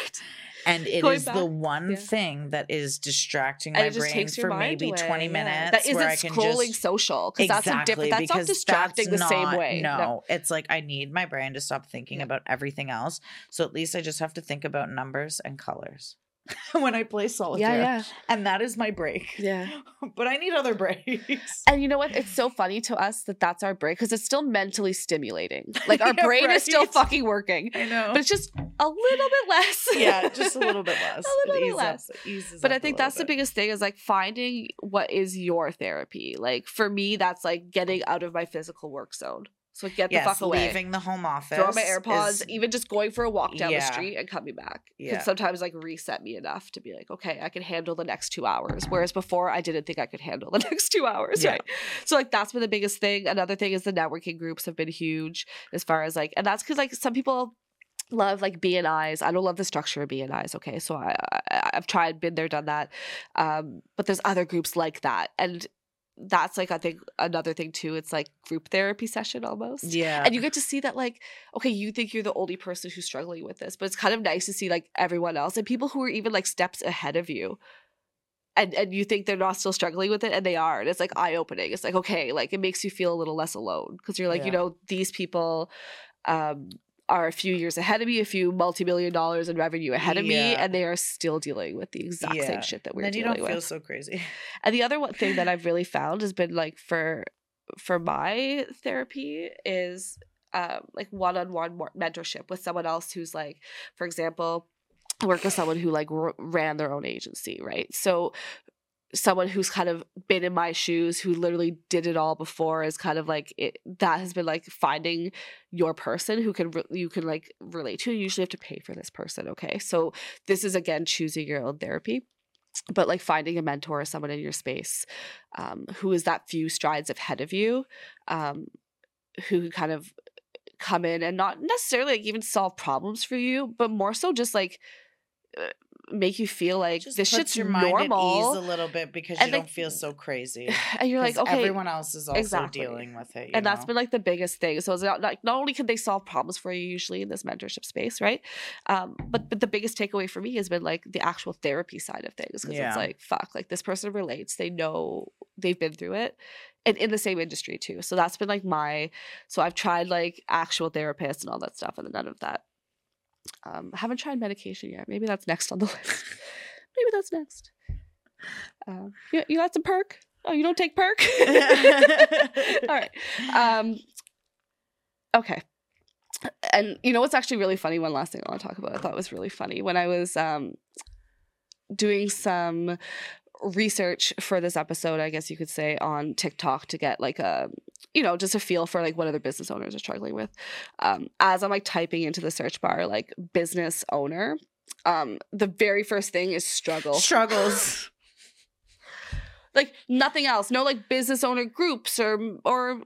And it is the one yeah. thing that is distracting my brain for maybe away, 20 yeah. minutes. That isn't where I can scrolling just, social because that's a different. That's not distracting that's the same not- way. No, it's like I need my brain to stop thinking Yeah. about everything else. So at least I just have to think about numbers and colors when I play solitaire. yeah, yeah. And that is my break. yeah. but I need other breaks. And you know what? It's so funny to us that that's our break because it's still mentally stimulating. Like our Yeah, brain is still fucking working, I know. but it's just a little bit less. yeah, just a little bit less. A little It bit eases less. Up, But I think that's the biggest thing is like finding what is your therapy. Like for me, that's like getting out of my physical work zone. So get the yes, fuck away. leaving the home office. Throw my AirPods, is- even just going for a walk down the street and coming back. Yeah. sometimes like reset me enough to be like, okay, I can handle the next two hours. Whereas before I didn't think I could handle the next two hours. Yeah. Right. So like that's been the biggest thing. Another thing is the networking groups have been huge as far as like, and that's because like some people love like BNIs. I don't love the structure of BNIs. Okay, so I, I I've tried, been there, done that. Um, but there's other groups like that, and that's like I think another thing too. It's like group therapy session almost. yeah. And you get to see that, like, okay, you think you're the only person who's struggling with this, but it's kind of nice to see like everyone else and people who are even like steps ahead of you. And and you think they're not still struggling with it, and they are. And it's like eye opening. It's like, okay, like it makes you feel a little less alone. Because you're like, you know, these people um are a few years ahead of me, a few multi-million dollars in revenue ahead of me, and they are still dealing with the exact Yeah. same shit that we're then you dealing don't with. feel so crazy. And the other one thing that I've really found has been like for for my therapy is um, like one-on-one mentorship with someone else who's like, for example, work with someone who like r- ran their own agency, right? So someone who's kind of been in my shoes who literally did it all before is kind of like it, that has been like finding your person who can re- you can like relate to you usually have to pay for this person okay? So this is again choosing your own therapy but like finding a mentor or someone in your space um, who is that few strides ahead of you um, who can kind of come in and not necessarily like even solve problems for you but more so just like uh, make you feel like Just this shit's your mind at ease a little bit because And, you don't feel so crazy. and you're like, okay everyone else is also exactly. dealing with it. and that's been like the biggest thing so it's not like not only can they solve problems for you usually in this mentorship space right um but but the biggest takeaway for me has been like the actual therapy side of things because Yeah. it's like fuck like this person relates they know they've been through it and in the same industry too so that's been like my so i've tried like actual therapists and all that stuff and none of that um I haven't tried medication yet. Maybe that's next on the list. Maybe that's next. Um you, you got some perk? Oh you don't take perk? All right. Um okay. And you know what's actually really funny? One last thing i want to talk about i thought was really funny. When i was um doing some research for this episode i guess you could say on tiktok to get like a you know just a feel for like what other business owners are struggling with. Um as i'm like typing into the search bar like business owner um the very first thing is struggle. Struggles. like nothing else. No like business owner groups or or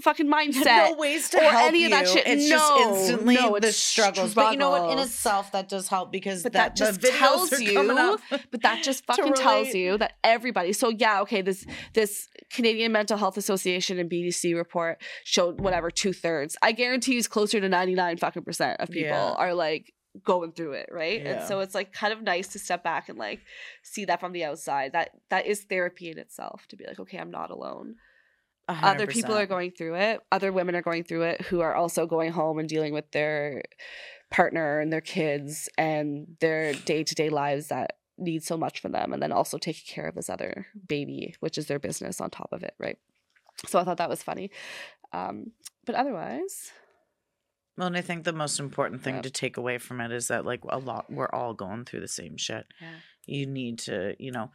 fucking mindset no ways to or help any of that shit. It's No, just instantly no, the it's struggles. But you know what? In itself, that does help because But that, that just tells you but that just fucking tells you that everybody so yeah okay this this canadian mental health association and bdc report showed whatever two-thirds i guarantee it's closer to 99 fucking percent of people Yeah. are like going through it right Yeah. and so it's like kind of nice to step back and like see that from the outside that that is therapy in itself to be like okay i'm not alone A hundred other people are going through it other women are going through it who are also going home and dealing with their partner and their kids and their day-to-day lives that need so much from them and then also taking care of this other baby which is their business on top of it right so i thought that was funny um but otherwise Well, and I think the most important thing to take away from it is that like a lot we're all going through the same shit. Yeah. You need to, you know,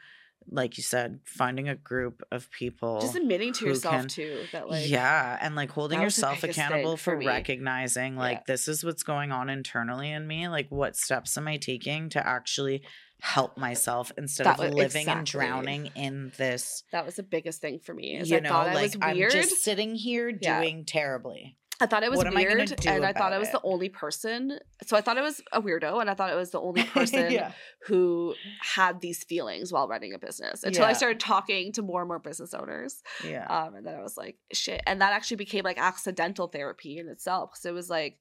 like you said, finding a group of people. just admitting to yourself can- too that like yeah, and like holding that was the yourself accountable for recognizing like Yeah. this is what's going on internally in me. Like, what steps am I taking to actually help myself instead That of was- living and drowning in this? that was the biggest thing for me is You i know, thought i like I'm just sitting here Yeah. doing terribly. I thought it was I weird, and I thought I was it? the only person. So I thought I was a weirdo, and I thought it was the only person yeah. who had these feelings while running a business. Until I started talking to more and more business owners, Yeah. um, and then I was like, "Shit!" And that actually became like accidental therapy in itself. because it was like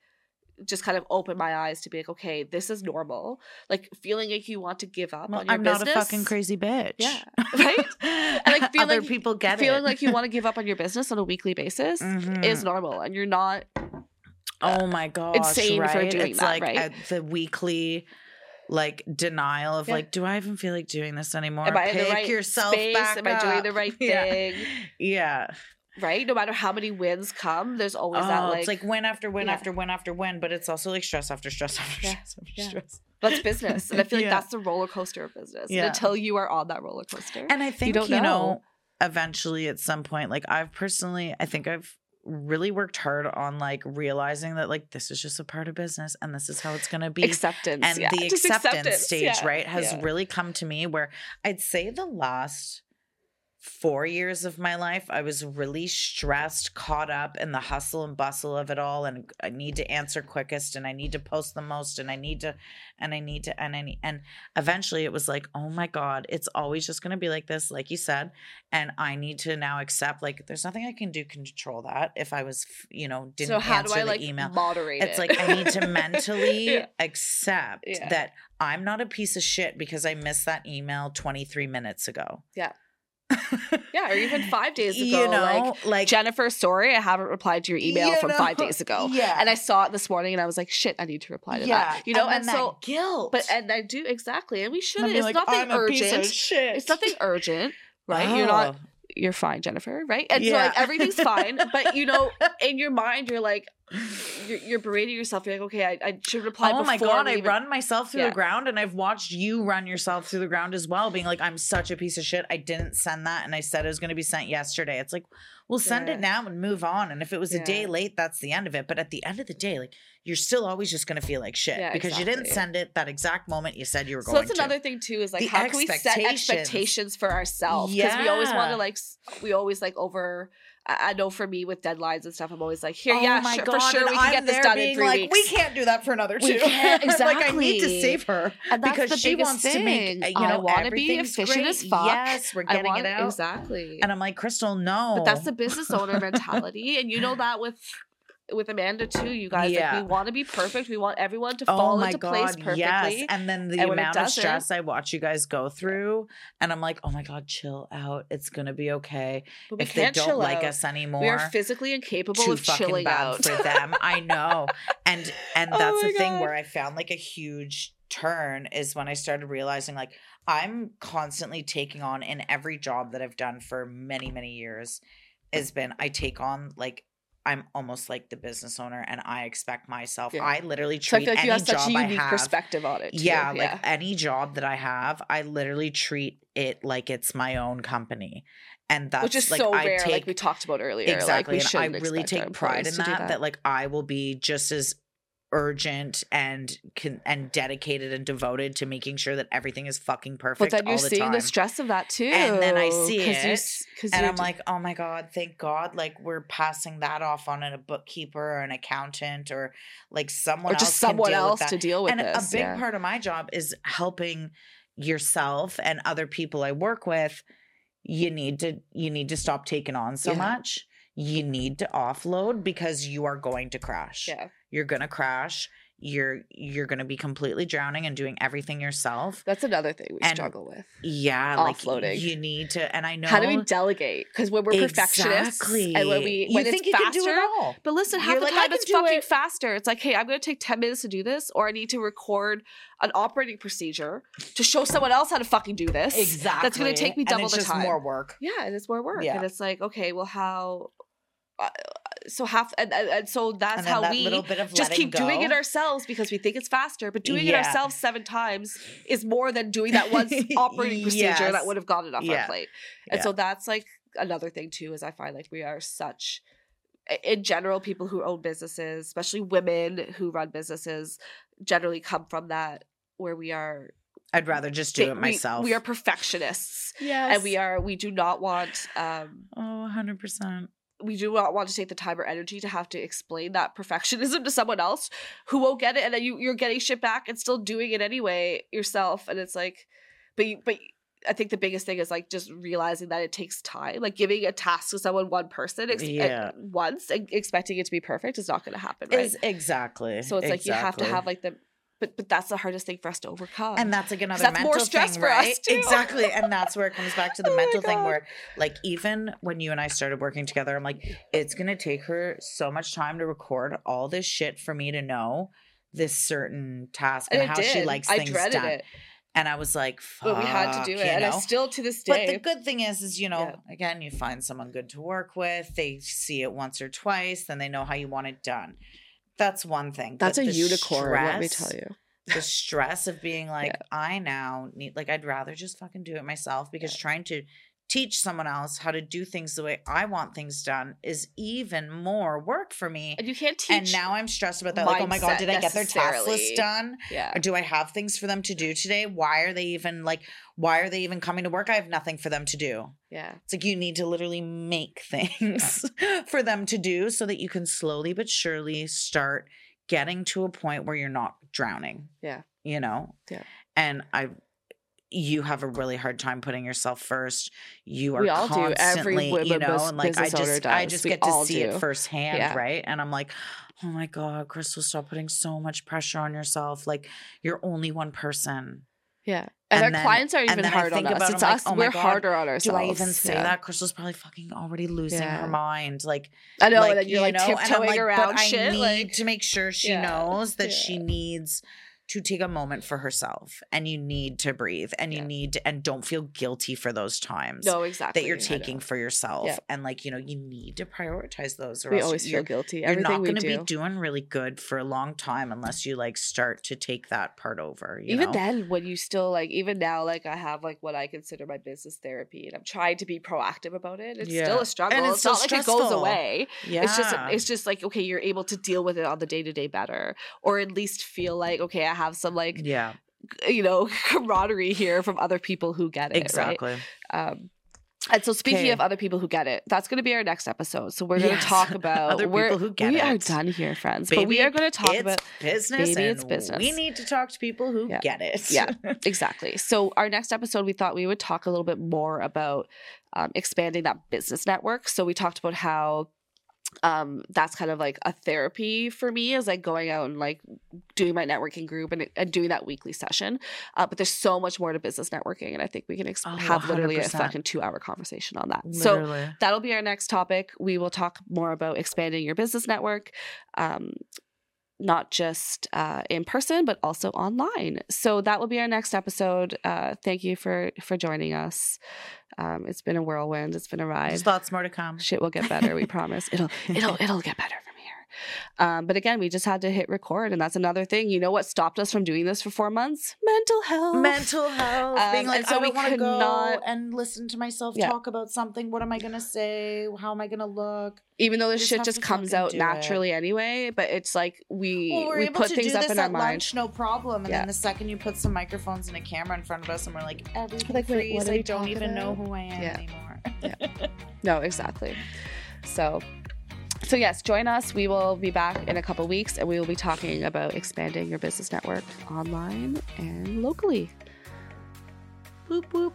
just kind of opened my eyes to be like, okay, this is normal. Like feeling like you want to give up Well, on your I'm business. not a fucking crazy bitch. Yeah, right? and like, feeling- other people get feeling it. like you want to give up on your business on a weekly basis Mhm. is normal, and you're not oh my god, insane for doing it's that, like right? at the weekly like denial of Yeah. like, do I even feel like doing this anymore? Am I in Pick the right yourself space? back Am I doing the up. right Yeah. thing? Yeah. Right? No matter how many wins come, there's always oh, that like, it's like win after win Yeah. after win after win, but it's also like stress after stress after Yeah. stress after Yeah. stress. that's business. And I feel like that's the roller coaster of business. Yeah. And until you are on that roller coaster. And I think don't you know. know. eventually at some point, like I've personally, I think I've really worked hard on like realizing that like this is just a part of business and this is how it's going to be acceptance and the just acceptance, stage right has really come to me where i'd say the last four years of my life i was really stressed caught up in the hustle and bustle of it all and i need to answer quickest and i need to post the most and i need to and i need to and i need and eventually it was like oh my god it's always just going to be like this like you said and i need to now accept like there's nothing i can do control that if i was you know didn't so how answer do i the like email moderate it's it? like I need to mentally Yeah. accept Yeah. that I'm not a piece of shit because I missed that email 23 minutes ago. Yeah. yeah or even five days ago you know, like like, Jennifer, sorry, I haven't replied to your email You from five days ago. yeah. And I saw it this morning and I was like, shit, I need to reply to yeah, that. You know, and, then so guilt. but and I do exactly. And we shouldn't. It's like, nothing I'm a piece of urgent. It's nothing urgent, right? You're not Oh. You're fine, Jennifer, right? And so Yeah. like everything's fine. But you know, in your mind, you're like you're, you're berating yourself. You're like, okay, I, I should reply Oh my before god, I even- run myself through Yeah. the ground and I've watched you run yourself through the ground as well, being like, I'm such a piece of shit. I didn't send that and I said it was gonna be sent yesterday. It's like, well, send Yeah. it now and move on. And if it was a day late, that's the end of it. But at the end of the day, like you're still always just gonna feel like shit Yeah, because you didn't send it that exact moment you said you were So going So that's to. another thing too. Is like The how can we set expectations. expectations for ourselves? Because we always want to like we always like over. I I know for me with deadlines and stuff, I'm always like, here, Oh yeah, sure, God, for sure, we can I'm get this done in three like, weeks. We can't do that for another two. Can't, like I need to save her because she wants thing. to make uh, you know want to be efficient great. as fuck. Yes, we're getting want it out. exactly. And I'm like, Krystal, no. but that's the business owner mentality, and you know that with with Amanda too. You guys, Yeah. like, we want to be perfect. We want everyone to Oh fall into god, place perfectly. yes. And then the And amount of stress I watch you guys go through, and I'm like, oh my god, chill out. It's gonna be okay. but if they don't like out. us anymore, we are physically incapable of chilling out. for them. I know. And and Oh that's my the thing where I found like a huge turn is when I started realizing like I'm constantly taking on in every job that I've done for many, many years has been I take on like I'm almost like the business owner and I expect myself. Yeah. I literally so I treat like any you have such job a I have. perspective on it. Too. Yeah, like any job that I have, I literally treat it like it's my own company. And that's which is like so I rare, take like we talked about earlier. exactly like, and i really take pride in do that, that like i will be just as urgent and can and dedicated and devoted to making sure that everything is fucking perfect But then you're all the seeing time the stress of that too. And then I see it, because and i'm like oh my god thank god like we're passing that off on a bookkeeper or an accountant or like someone or else just can someone else to deal with and this. a big yeah. part of my job is helping yourself and other people i work with you need to you need to stop taking on so Yeah. much you need to offload because you are going to crash yeah, you're going to crash you're you're going to be completely drowning and doing everything yourself that's another thing we And struggle with. yeah Offloading. like you need to and i know How do we delegate? Because when we're perfectionists and when we you when think it's you faster, can do it all But listen, half You're the like, time it's fucking it. faster. It's like, hey, I'm going to take 10 minutes to do this, or I need to record an operating procedure to show someone else how to fucking do this. exactly That's going to take me And double it's the just time. more work Yeah, and it's more work. Yeah. And it's like, okay, well, how. Uh, so half and, and, and so that's and how that we little bit of just letting keep doing it ourselves because we think it's faster but doing it ourselves seven times is more than doing that one operating procedure Yes. that would have gotten it off Yeah. our plate. And Yeah. so that's like another thing too is i find like we are such in general people who own businesses especially women who run businesses generally come from that where we are i'd rather just do it myself we, are perfectionists. Yes and we are we do not want um oh 100% we do not want to take the time or energy to have to explain that perfectionism to someone else who won't get it and then you, you're getting shit back and still doing it anyway yourself and it's like but you, but I think the biggest thing is like just realizing that it takes time. Like giving a task to someone one person ex- Yeah. once and expecting it to be perfect is not going to happen, right? is exactly so it's like you have to have like the but but that's the hardest thing for us to overcome. and that's like another that's more mental stress thing, for us, right? too. Exactly, and that's where it comes back to the Oh mental thing, where like even when you and I started working together, I'm like, it's gonna take her so much time to record all this shit for me to know this certain task and, and how did. she likes I things dreaded done. it, And I was like, but we had to "Fuck," do you it, and I still to this day. But the good thing is, is you know, Yeah. again, you find someone good to work with. They see it once or twice, then they know how you want it done. That's one thing. that's a unicorn. let me tell you. the stress of being like Yeah. i now need like i'd rather just fucking do it myself because trying to teach someone else how to do things the way I want things done is even more work for me. And you can't teach. And now I'm stressed about that. Like, oh my God, did I get their task list done? yeah. Or do I have things for them to do today? Why are they even like, why are they even coming to work? I have nothing for them to do. Yeah. It's like you need to literally make things for them to do so that you can slowly but surely start getting to a point where you're not drowning. Yeah. You know? Yeah. And I you have a really hard time putting yourself first. You are We all do. Every constantly, you know, and like I just I just We get to see do. it firsthand, Yeah. right? And I'm like, oh my God, Krystal, stop putting so much pressure on yourself. Like you're only one person. Yeah. And, And our then- clients are even then I hard on us. it, It's like, us. oh we're God, harder on ourselves. Do. I even say Yeah. that? Krystal's probably fucking already losing Yeah. her mind. Like I know, like, and you're you like know? Tiptoeing like, around but shit. I need like, to make sure she Yeah, knows that she needs to take a moment for herself and you need to breathe and you Yeah. need to, and don't feel guilty for those times no, exactly. that you're taking for yourself. Yeah. And like, you know, you need to prioritize those or We always you're, feel guilty. you're Everything not going to do. be doing really good for a long time unless you like start to take that part over. You even know? then when you still like even now like i have like what i consider my business therapy and i'm trying to be proactive about it it's Yeah. still a struggle And it's it's, still not like it goes away yeah. it's just it's just like okay you're able to deal with it on the day-to-day better or at least feel like okay i have some like yeah, you know camaraderie here from other people who get it right? exactly. um and so speaking Okay. of other people who get it, that's going to be our next episode. So we're going to Yes. talk about Other people who get we are done here, friends. but we are going to talk it's about business. baby, it's business. We need to talk to people who Yeah. get it. Yeah. Exactly. So, our next episode, we thought we would talk a little bit more about um, expanding that business network. So, we talked about how um that's kind of like a therapy for me is like going out and like doing my networking group and, and doing that weekly session uh, but there's so much more to business networking and i think we can ex- Oh, have literally a 100%. fucking two hour conversation on that so that'll be our next topic. We will talk more about expanding your business network, um, not just uh, in person, but also online. So that will be our next episode. Uh, thank you for for joining us. Um, it's been a whirlwind. It's been a ride. There's lots more to come. Shit will get better. We promise. It'll it'll it'll get better. Um, but again, we just had to hit record, and that's another thing. You know what stopped us from doing this for four months? Mental health. Mental health. Um, being like, and so I we don't want to go not- and listen to myself Yeah. talk about something. What am I going to say? How am I going to look? even though this just shit just comes out do it. naturally anyway but it's like we Well, we're we put things up in our at mind lunch, no problem. And Yeah. then the second you put some microphones and a camera in front of us, and we're like, everything Like, freeze. I don't even know who I am Yeah. anymore. no exactly so so yes join us we will be back in a couple weeks and we will be talking about expanding your business network online and locally Boop boop.